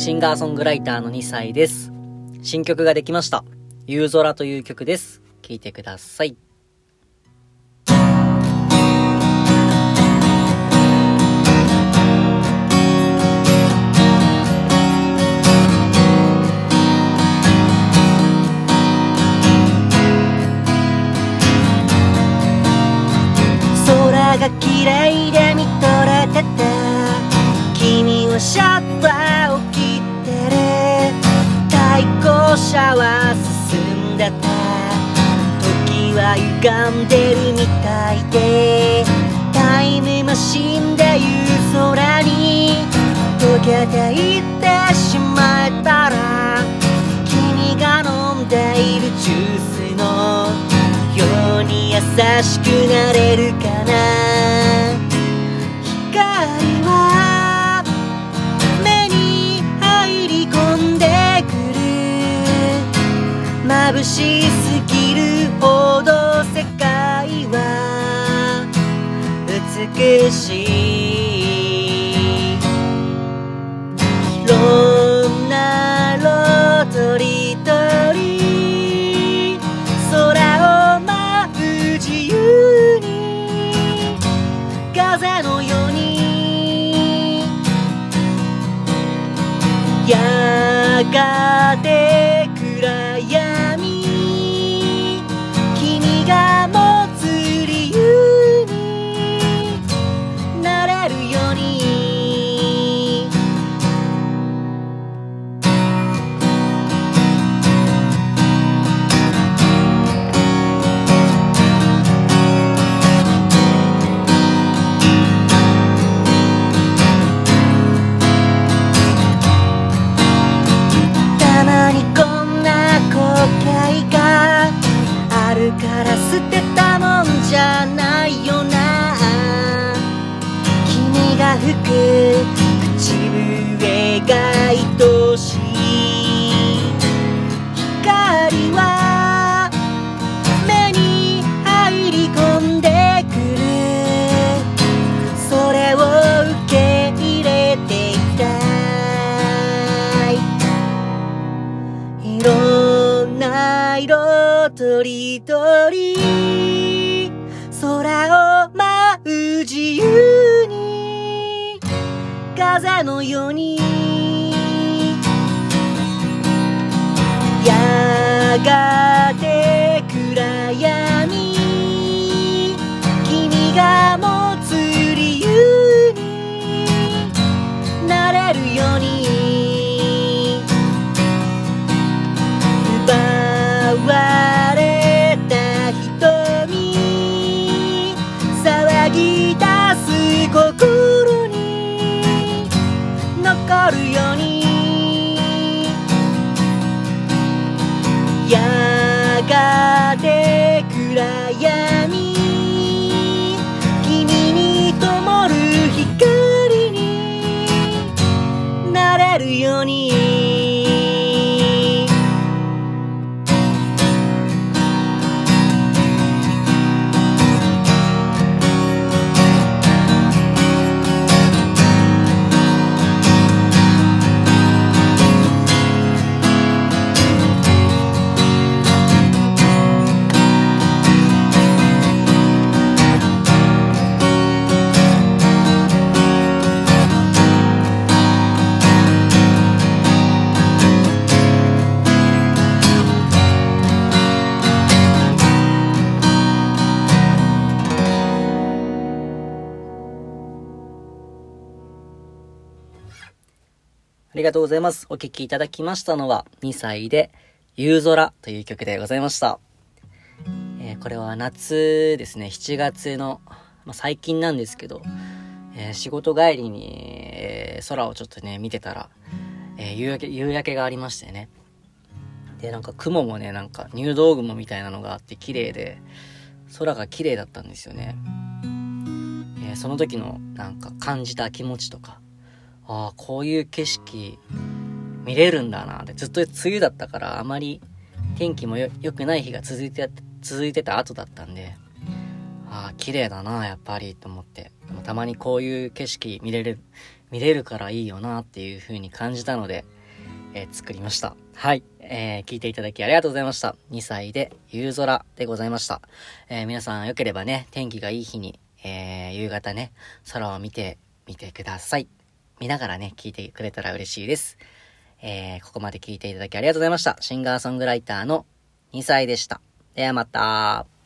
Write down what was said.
シンガーソングライターの2歳です。新曲ができました。夕空という曲です。聴いてください。空が綺麗で見とれてた君はシャッター車は進んでた時は歪んでるみたいでタイムマシンで夕空に溶けていってしまえたら君が飲んでいるジュースのように優しくなれるかな。眩しすぎるほど世界は美しい。いろんなロートリートリ風のように。やがて吹く口笛が愛しい光は目に入り込んでくるそれを受け入れていたいいろんな色とりどり空を舞う自由風のように。やがてありがとうございます。お聴きいただきましたのは、2歳で、夕空という曲でございました。えーこれは夏ですね、7月の、まあ、最近なんですけど、えー仕事帰りに、えー空をちょっとね、見てたら、え夕焼け、夕焼けがありましてね。で、なんか雲もね、なんか入道雲みたいなのがあって綺麗で、空が綺麗だったんですよね。えその時のなんか感じた気持ちとか、ああ、こういう景色見れるんだなって、ずっと梅雨だったからあまり天気もよ良くない日が続いて、続いてた後だったんで、ああ、綺麗だな、やっぱり、と思って。でもたまにこういう景色見れる、見れるからいいよなっていう風に感じたので、えー、作りました。はい。えー、聞いていただきありがとうございました。2歳で夕空でございました。えー、皆さん良ければね、天気がいい日に、えー、夕方ね、空を見てみてください。見ながらね、聞いてくれたら嬉しいです。えー、ここまで聞いていただきありがとうございました。シンガーソングライターの2歳でした。ではまた。